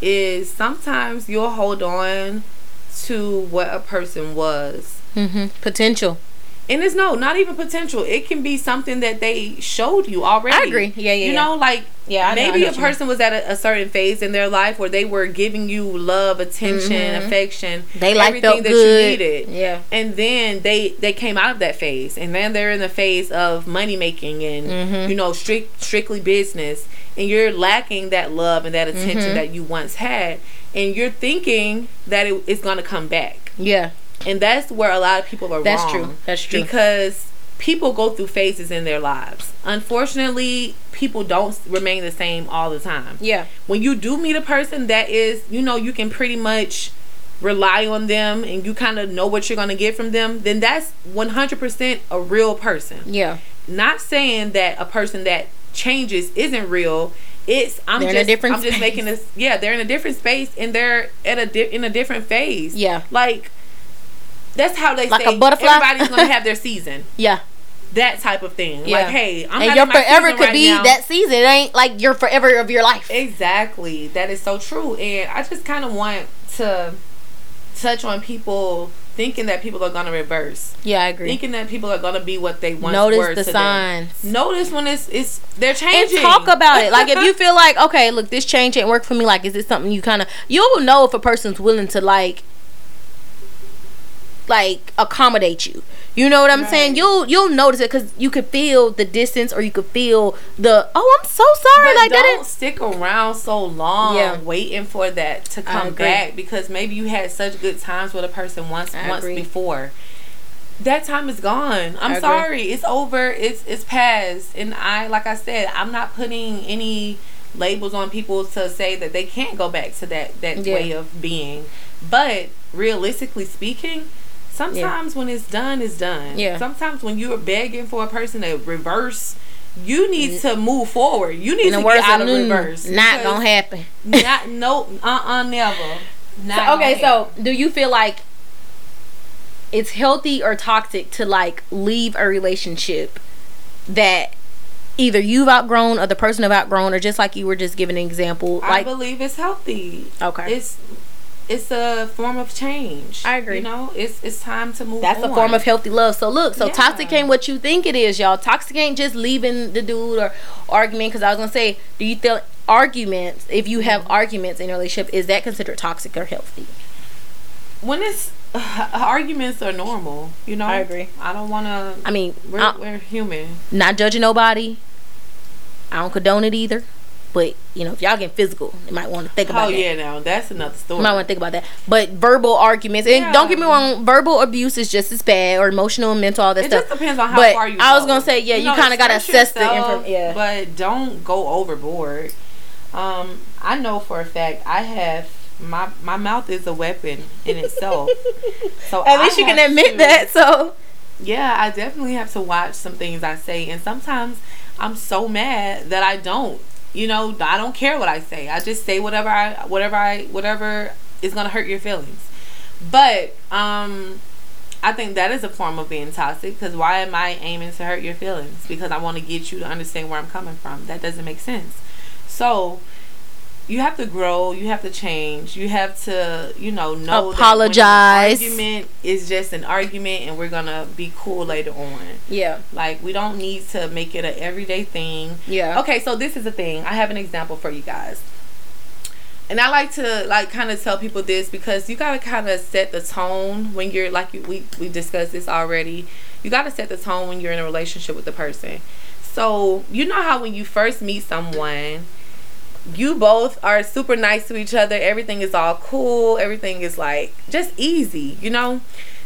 is sometimes you'll hold on to what a person was Mm-hmm. Potential. And it's no, not even potential. It can be something that they showed you already. I agree. Yeah, yeah, You yeah. know, like Yeah, I know- maybe know a what mean. person was at a, a certain phase in their life where they were giving you love, attention, Mhm. affection, They like everything felt that good. you needed. Yeah. And then they they came out of that phase, and then they're in the phase of money making and Mhm. you know strict strictly business, and you're lacking that love and that attention Mhm. that you once had, and you're thinking that it, it's gonna come back Yeah. And that's where a lot of people are That's wrong. true. That's true. Because people go through phases in their lives. Unfortunately, people don't remain the same all the time. Yeah. When you do meet a person that is, you know, you can pretty much rely on them and you kind of know what you're going to get from them, then that's 100% a real person. Yeah. Not saying that a person that changes isn't real. It's I'm They're just I'm just making this yeah, they're in a different space and they're at a di- in a different phase. Yeah. Like that's how they Like say everybody's going to have their season. Yeah. That type of thing. Yeah. Like, hey, I'm and your forever could right be now. that season. It ain't like your forever of your life. Exactly. That is so true. And I just kind of want to touch on people thinking that people are going to reverse. Yeah, I agree. Thinking that people are going to be what they once Notice were the today. signs. Notice when it's it's they're and changing. talk about it. Like if you feel like, okay, look, this change ain't work for me. Like, is it something you kind of you'll know if a person's willing to like, like accommodate you. You know what I'm saying? You'll you'll notice it because you could feel the distance, or you could feel the oh, I'm so sorry. But like that. don't Is, stick around so long Yeah. waiting for that to come back because maybe you had such good times with a person once I once agree. before. That time is gone. I'm I agree. sorry. It's over. It's it's past. And I like I said, I'm not putting any labels on people to say that they can't go back to that that Yeah. way of being. But realistically speaking, sometimes when it's done, it's done. Yeah. Sometimes when you're begging for a person to reverse, you need to move forward. You need to get out of reverse. not gonna happen. Not no uh uh never. Not So, okay, so do you feel like it's healthy or toxic to like leave a relationship that either you've outgrown or the person have outgrown or just like you were just giving an example I believe it's healthy. Okay. It's it's a form of change. I agree. You know, it's it's time to move. that's a form of healthy love. So look, so Yeah. toxic ain't what you think it is, y'all. Toxic ain't just leaving the dude or argument. Because I was gonna say, do you feel arguments? If you have Mm-hmm. arguments in a relationship, is that considered toxic or healthy? when it's arguments are normal. You know, I agree. I don't want to. I mean, We're I- we're human. not judging nobody. I don't condone it either. But you know, if y'all get physical, you might want to think about Oh that. yeah, now that's another story. You might want to think about that. But verbal arguments, and don't get me wrong, verbal abuse is just as bad, or emotional and mental, all that It stuff. It just depends on how but far you. But I was go. gonna say, yeah, you, know, kind of gotta express assess the information. Yeah, But don't go overboard. Um, I know for a fact I have my my mouth is a weapon in itself. so at least I you can admit to- that. So Yeah, I definitely have to watch some things I say, and sometimes I'm so mad that I don't. You know, I don't care what I say. I just say whatever I whatever I whatever is gonna hurt your feelings. But um, I think that is a form of being toxic. Because why am I aiming to hurt your feelings? Because I want to get you to understand where I'm coming from. That doesn't make sense. So you have to grow. You have to change. You have to, you know, know Apologize. That argument is just an argument, and we're gonna be cool later on. yeah, Like we don't need to make it an everyday thing. yeah. Okay, so this is a thing. I have an example for you guys. And I like to like kind of tell people this because you gotta kind of set the tone when you're like you- we we discussed this already. You gotta set the tone when you're in a relationship with the person. So you know how when you first meet someone, you both are super nice to each other. Everything is all cool. Everything is like just easy, you know.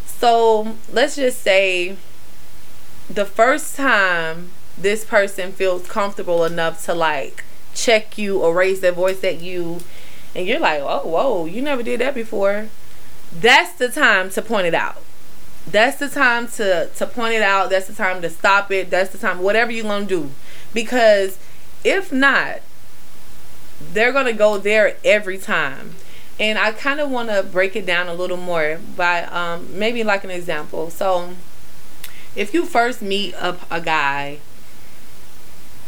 So let's just say the first time this person feels comfortable enough to like check you or raise their voice at you and you're like oh whoa you never did that before that's the time to point it out that's the time to to point it out that's the time to stop it that's the time whatever you're gonna do because if not they're gonna go there every time and i kind of want to break it down a little more by um maybe like an example so if you first meet a, a guy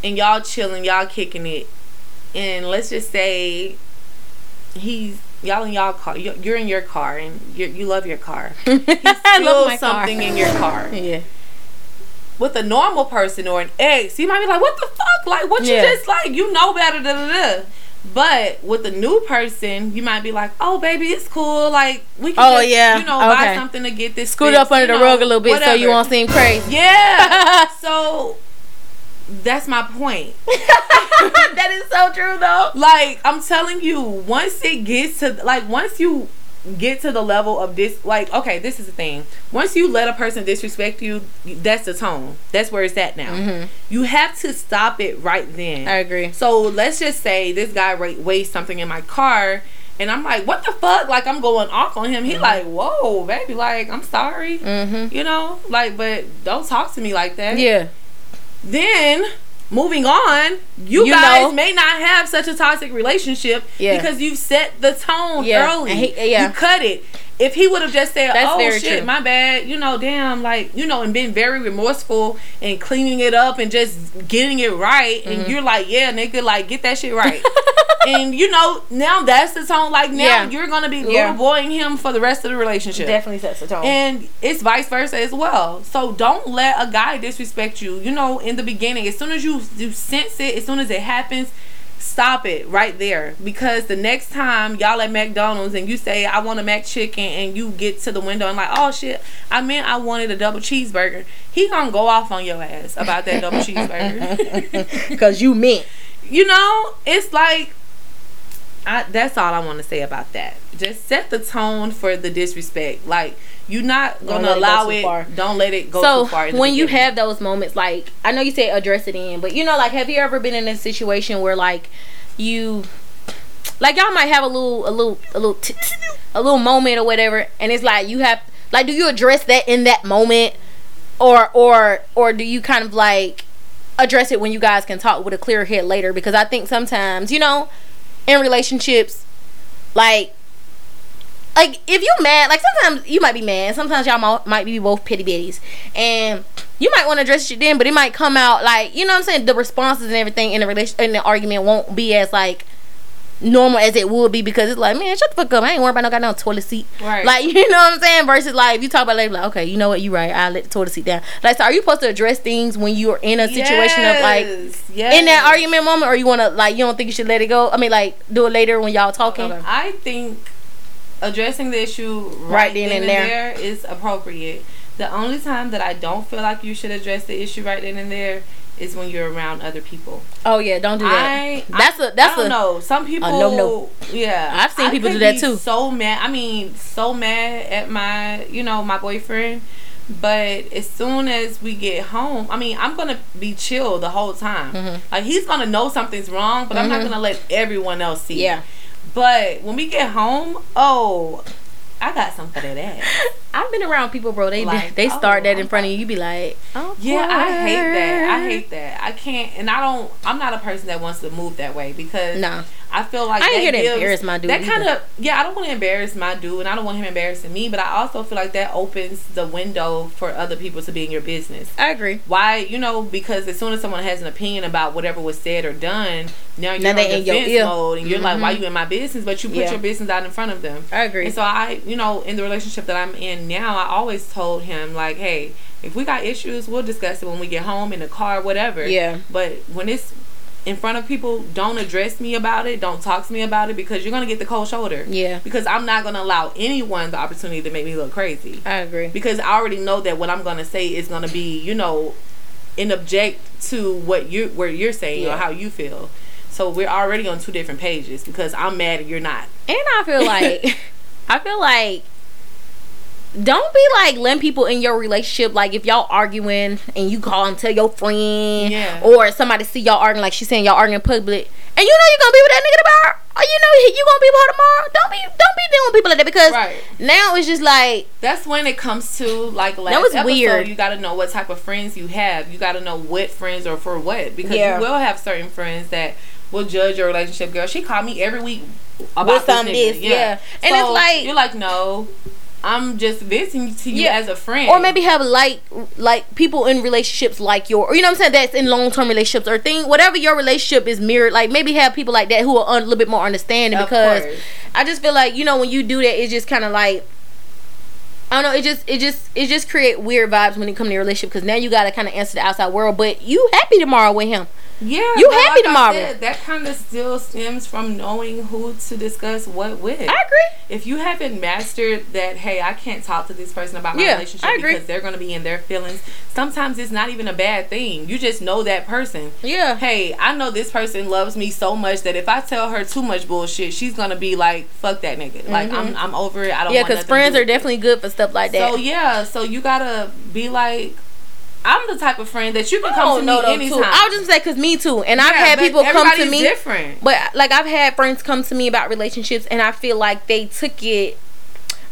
and y'all chilling, y'all kicking it, and let's just say he's y'all in y'all car, you- you're in your car and you you love your car. He my spills car. something in your car. Yeah, With a normal person or an ex, you might be like, "What the fuck? Like, what Yeah. you just like? You know better." Da, da, da. But with a new person, you might be like, "Oh, baby, it's cool. Like, we can, Oh, just, yeah. you know, buy something to get this scoot fixed, up under the know, rug a little bit so you won't seem crazy. Yeah. so that's my point. that is so true though. Like I'm telling you, once it gets to like once you get to the level of this like okay, this is the thing. Once you let a person disrespect you, that's the tone. That's where it's at now. You have to stop it right then. I agree. So let's just say this guy ra- weighs something in my car, And I'm like, what the fuck? Like I'm going off on him. He Mm-hmm. like, whoa, baby, like I'm sorry. Mhm. You know, like, but don't talk to me like that. Yeah. Then moving on, you, You guys know. may not have such a toxic relationship Yeah. because you've set the tone Yeah. early. He- yeah. You cut it. If he would have just said, That's "Oh shit, true. my bad," you know, damn, like you know, and been very remorseful and cleaning it up and just getting it right, and Mm-hmm. you're like, "Yeah, nigga, like get that shit right." and you know, now that's the tone. Like now, Yeah. you're gonna be Yeah. little boying him for the rest of the relationship. Definitely sets the tone. And it's vice versa as well. So don't let a guy disrespect you. You know, in the beginning, as soon as you you sense it, as soon as it happens, stop it right there. Because the next time y'all at McDonald's and you say I want a McChicken and you get to the window and like, oh shit, I meant I wanted a double cheeseburger. He gonna go off on your ass about that double cheeseburger. Because you meant. you know, it's like I, that's all I want to say about that. Just set the tone for the disrespect. Like you're not Don't gonna it go allow it. Don't let it go so too far. the when you have those moments like i know you said address it in but you know like have you ever been in a situation where like you like y'all might have a little a little a little t- t- a little moment or whatever and it's like you have like do you address that in that moment or or or do you kind of like address it when you guys can talk with a clear head later because i think sometimes you know in relationships like like if you mad like sometimes you might be mad. Sometimes y'all might be both pity bitties. And you might want to address shit then but it might come out like you know what i'm saying? The responses and everything in the relation in the argument won't be as like normal as it would be because it's like man shut the fuck up. I ain't worried about no goddamn toilet seat. Right. like you know what i'm saying? Versus like if you talk about it like okay you know what? You right. I'll let the toilet seat down. Like so are you supposed to address things when you're in a situation of like Yes, yes. in that argument moment or you want to like you don't think you should let it go? I mean like do it later when y'all talking? I think addressing the issue right, Right then, then and and there is appropriate. The only time that I don't feel like you should address the issue right then and there is when you're around other people. oh yeah don't do that I that's I, a that's I don't a know. Some people no-no. Yeah, I've seen I people do that too. So mad. I mean, so mad at my you know my boyfriend. But as soon as we get home, I mean, I'm gonna be chill the whole time. Mm-hmm. Like he's gonna know something's wrong, but I'm not gonna let everyone else see. it. But when we get home, oh, I got some for that ass. I've been around people, bro. They Like, they start oh, that in I'm front of you. You be like, oh Yeah, I hate that. I hate that. I can't, and I don't. I'm not a person that wants to move that way because no, I feel like I ain't here to embarrass my dude That kind of yeah. I don't want to embarrass my dude, and I don't want him embarrassing me. But I also feel like that opens the window for other people to be in your business. I agree. Why, you know, because as soon as someone has an opinion about whatever was said or done, now you're Now they in your defense ear. mode, and you're like, Mhm. "Why you in my business?" But you put Yeah. your business out in front of them. I agree. And so I, you know, in the relationship that I'm in now, I always told him like, "Hey, if we got issues, we'll discuss it when we get home in the car, whatever." Yeah. But when it's in front of people, don't address me about it. Don't talk to me about it because you're gonna get the cold shoulder. Yeah. Because I'm not gonna allow anyone the opportunity to make me look crazy. I agree. Because I already know that what I'm gonna say is gonna be, you know, in object to what you where you're saying Yeah. or how you feel. So we're already on two different pages because I'm mad and you're not. And I feel like I feel like don't be like letting people in your relationship like if y'all arguing and you call and tell your friend Yeah. or somebody see y'all arguing like she's saying y'all arguing in public and you know you're gonna be with that nigga tomorrow or you know you gonna be with her tomorrow don't be don't be dealing with people like that because Right. now it's just like That's when it comes to like last was episode. weird. You got to know what type of friends you have. You got to know what friends are for what because Yeah. you will have certain friends that will judge your relationship. Girl, she called me every week about With this nigga. this, yeah. And it's like- you're like, no, I'm just visiting to you Yeah. as a friend, or maybe have like like people in relationships like your or you know what I'm saying that's in long term relationships or thing whatever your relationship is mirrored like maybe have people like that who are un- a little bit more understanding Of because course. I just feel like you know when you do that it's just kind of like I don't know it just it just it just create weird vibes when it come to your relationship because now you got to kind of answer the outside world but you happy tomorrow with him Yeah, You happy tomorrow. said, that kind of still stems from knowing who to discuss what with. I agree if you haven't mastered that, hey, I can't talk to this person about my Yeah, relationship because they're going to be in their feelings. Sometimes it's not even a bad thing. You just know that person. yeah Hey, I know this person loves me so much that if I tell her too much bullshit, she's gonna be like, "Fuck that nigga." Like I'm, I'm over it. I don't. Mm-hmm. yeah because friends are definitely good for stuff like that So yeah, so you gotta be like, I'm the type of friend that you can come oh, to know me anytime. too. I was just say because me too, and I've had people come to me. different. But like I've had friends come to me about relationships, and I feel like they took it.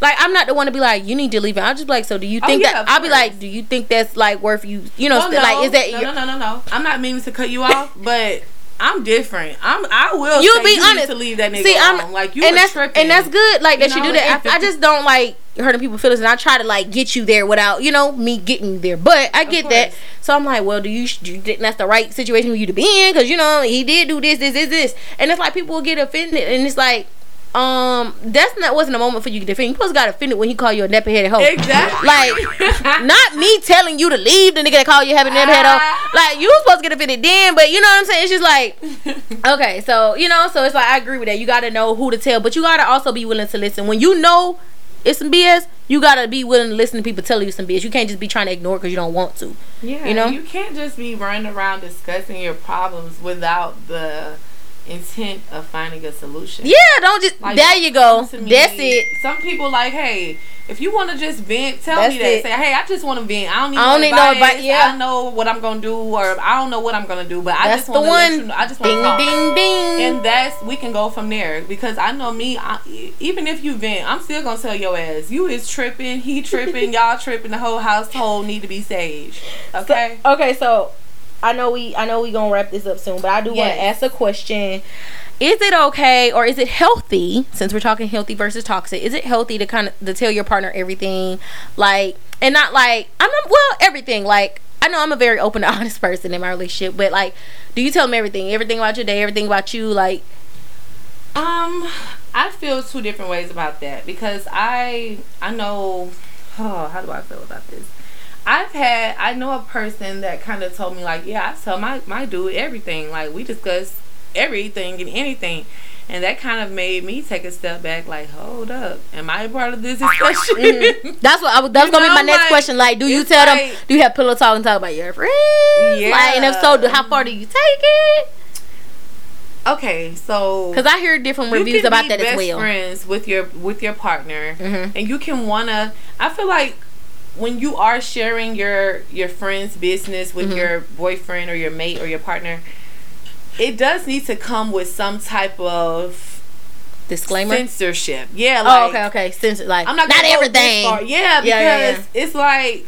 Like I'm not the one to be like, you need to leave it. I'll just be like, so do you Oh, think yeah, that? I'll be like, do you think that's like worth you? You know, oh, Well, st- like is that no, no, no, no, no. I'm not meaning to cut you off, but I'm different. I'm. I will. you say be you honest. To leave that nigga See, alone. I'm like you and that's tripping. and that's good. Like that You you, do that. I, I just don't like hurting people's feelings, and I try to like get you there without you know me getting there. But I get that. So I'm like, well, do you, do you think that's the right situation for you to be in? Because you know he did do this, this, this, this, and it's like people will get offended, and it's like. Um, that's not wasn't a moment for you to defend. You supposed to got offended when he called you a nappy headed hoe. Exactly. Like, not me telling you to leave the nigga that called you having nappy head hoe. Like, you was supposed to get offended then, but you know what I'm saying? It's just like, okay, so you know, so it's like I agree with that. You got to know who to tell, but you got to also be willing to listen. When you know it's some BS, you got to be willing to listen to people telling you some BS. You can't just be trying to ignore it because you don't want to. Yeah, You know? you can't just be running around discussing your problems without the intent of finding a solution. Yeah, don't just. Like, there you go. me- That's it. Some people like, hey, if you want to just vent, tell That's me that. it. Say, hey, I just want to vent. I don't need, I don't no, need no advice. advice, yeah. I know what I'm gonna do, or I don't know what I'm gonna do, but I That's just want to let you know. I just want to talk. ding, ding. And that's we can go from there because I know me. I, even if you vent, I'm still gonna tell your ass you is tripping, he tripping, y'all tripping. The whole household need to be saged. Okay. Okay, so I know we I know we gonna wrap this up soon, but I do want to ask a question. Is it okay or is it healthy since we're talking healthy versus toxic? Is it healthy to kind of to tell your partner everything, like and not like I'm not, well everything like. I know I'm a very open and honest person in my relationship, but like, do you tell them everything? Everything about your day, everything about you, like, Um, I feel two different ways about that because I I know oh, how do I feel about this? I've had I know a person that kind of told me like, yeah, I tell my my dude everything. Like we discuss everything and anything. And that kind of made me take a step back, like, hold up, am I a part of this discussion? that's what I was. That's You gonna be my next like, question. Like, do you tell them? Do you have pillow talk and talk about your friends? Yeah. Like, and if so, do, how far do you take it? okay, so Because I hear different reviews about that as well. friends with your with your partner, Mhm. and you can wanna. I feel like when you are sharing your your friend's business with Mhm. your boyfriend or your mate or your partner, it does need to come with some type of Disclaimer. censorship. Yeah, oh, like okay, okay. Since like I'm not not everything, far. Yeah, because Yeah, yeah, it's like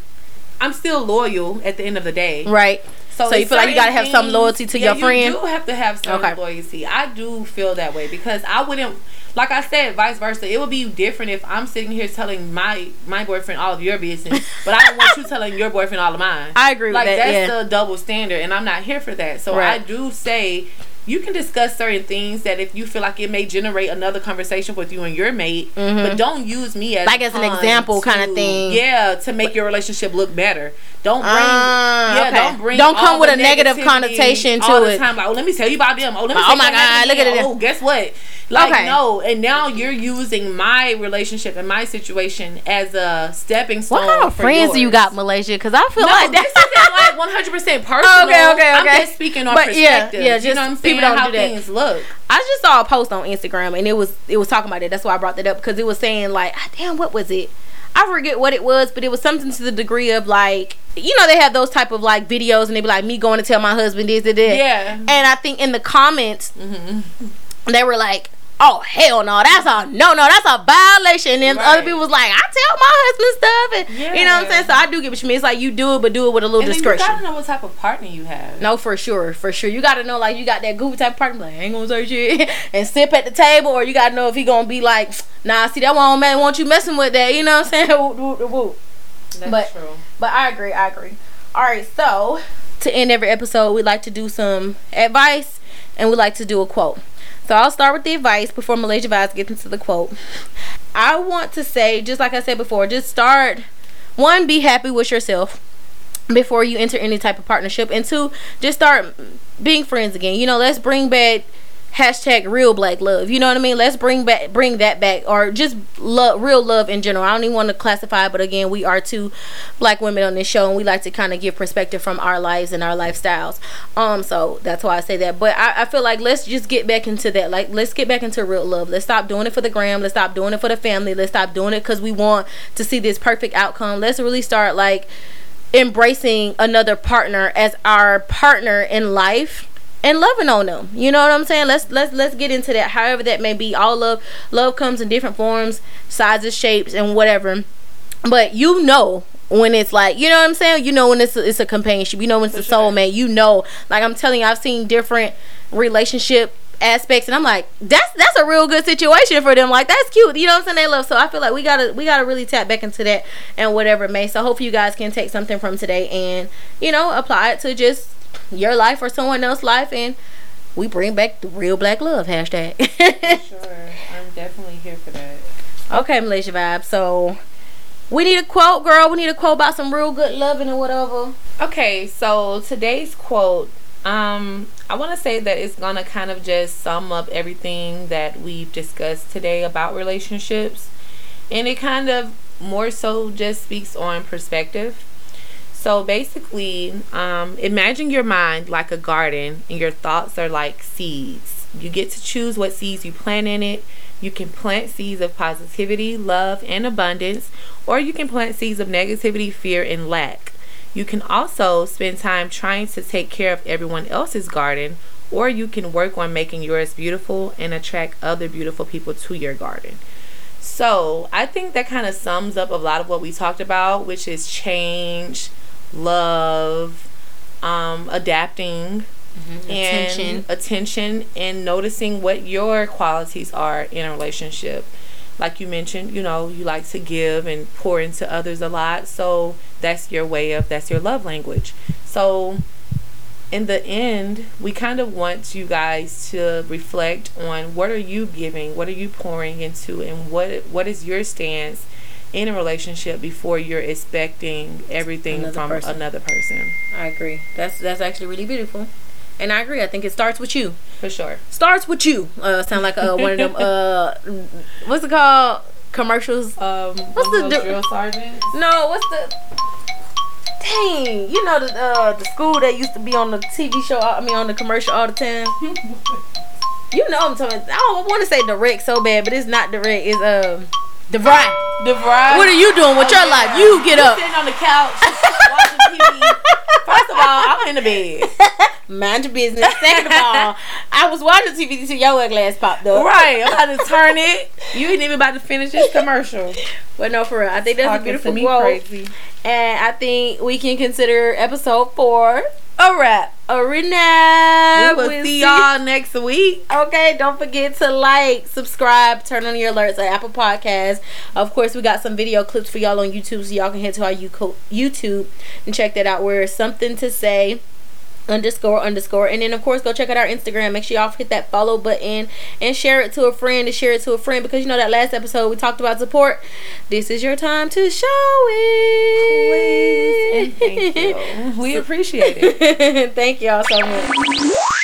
I'm still loyal at the end of the day. right? So so you feel like you gotta have some loyalty to yeah, your friend? You do have to have some Okay. loyalty. I do feel that way because I wouldn't like I said, vice versa. It would be different if I'm sitting here telling my my boyfriend all of your business, but I don't want you telling your boyfriend all of mine. I agree with like that. that's yeah. the double standard, and I'm not here for that. So Right. I do say you can discuss certain things that if you feel like it may generate another conversation with you and your mate, but don't use me as Mm-hmm. Like as an example kinda thing. Yeah, to make your relationship look better. Don't bring Ah, yeah, okay. don't bring Don't come with a negative connotation all to the it. Time. Like, oh, let me tell you about them. Oh, let me. Oh my God, look at it. Oh, guess what? Like Okay. no, and now you're using my relationship and my situation as a stepping stone. What kind of friends do you got, Malaysia? Because I feel No, like that. Like 100 percent personal. Okay, okay, okay. I'm just speaking on But yeah, perspective. yeah, you just know what I'm people saying? don't How do that. things look. I just saw a post on Instagram and it was it was talking about it. That's why I brought that up because it was saying like, ah, damn, what was it? I forget what it was, but it was something to the degree of like, you know, they have those type of like videos and they be like, me going to tell my husband this and that. Yeah. And I think in the comments, Mm-hmm. they were like, "Oh hell no, that's a no no, that's a violation." And Right. other people was like, "I tell my husband stuff," and you know what I'm saying. So I do get what you mean. It's like you do it, but do it with a little And then you gotta know what type of partner you have. No, for sure, for sure. You gotta know, like, you got that goofy type of partner, like, I ain't gonna say shit, and sip at the table, or you gotta know if he gonna be like, nah, see that one man want you messing with that, you know what I'm saying? That's But- true. But I agree, I agree. All right, so to end every episode, we like to do some advice, and we like to do a quote. So I'll start with the advice before Malaysia Vibez gets into the quote. I want to say, just like I said before, just start. One, be happy with yourself before you enter any type of partnership, and two, just start being friends again. You know, let's bring back hashtag real black love. You know what I mean? Let's bring back bring that back, or just love, real love in general. I don't even want to classify, but again, we are two black women on this show, and we like to kind of give perspective from our lives and our lifestyles. Um, so that's why I say that. But I, I feel like let's just get back into that. Like, let's get back into real love. Let's stop doing it for the gram. Let's stop doing it for the family. Let's stop doing it because we want to see this perfect outcome. Let's really start like embracing another partner as our partner in life and loving on them. You know what I'm saying? Let's let's let's get into that. However that may be. All love love comes in different forms, sizes, shapes, and whatever. But you know when it's like you know what I'm saying. You know when it's a, it's a companionship. You know when it's a soulmate. You know, like I'm telling you, I've seen different relationship aspects and I'm like that's that's a real good situation for them like that's cute you know what I'm saying they love so I feel like we gotta we gotta really tap back into that and whatever it may so hopefully you guys can take something from today and you know apply it to just your life or someone else's life and we bring back the real black love hashtag sure. I'm definitely here for that. okay Malaysia vibe so we need a quote girl we need a quote about some real good loving and whatever Okay, so today's quote, um, I want to say that it's gonna kind of just sum up everything that we've discussed today about relationships, and it kind of more so just speaks on perspective. So basically, um, imagine your mind like a garden, and your thoughts are like seeds. You get to choose what seeds you plant in it. You can plant seeds of positivity, love, and abundance, or you can plant seeds of negativity, fear, and lack. You can also spend time trying to take care of everyone else's garden, or you can work on making yours beautiful and attract other beautiful people to your garden. So, I think that kind of sums up a lot of what we talked about, which is change, love, um, adapting, and Attention. attention, and noticing what your qualities are in a relationship. Like you mentioned, you know, you like to give and pour into others a lot. So that's your way of that's your love language. So in the end, we kind of want you guys to reflect on what are you giving, what are you pouring into, and what what is your stance in a relationship before you're expecting everything Another from person. another person. I agree that's that's actually really beautiful and I agree I think it starts with you For sure. starts with you. Uh, sound like uh, one of them. Uh, what's it called? Commercials. Um, What's the di- drill sergeants? No, what's the? Dang, you know the uh, the school that used to be on the TV show. I mean, on the commercial all the time. you know I'm talking. I don't want to say direct so bad, but it's not direct. It's um, DeVry. DeVry. What are you doing with Oh, your yeah. life? You get up. Sitting on the couch watching TV. First of all, I'm in the bed. Mind your business. Second of all, I was watching TV till your ugly ass popped up. Right, I'm about to turn it. You ain't even about to finish this commercial. But no, for real, I think that's a beautiful quote. crazy. And I think we can consider episode four a wrap. A renap. We will We'll see y'all next week. Okay, don't forget to like, subscribe, turn on your alerts on Apple Podcasts. Of course, we got some video clips for y'all on YouTube, so y'all can head to our YouTube and check that out. Where something to say underscore underscore. And then of course go check out our instagram. Make sure y'all hit that follow button and share it to a friend and share it to a friend. Because you know that last episode we talked about support. This is your time to show it. Please and thank you. We appreciate it. thank y'all so much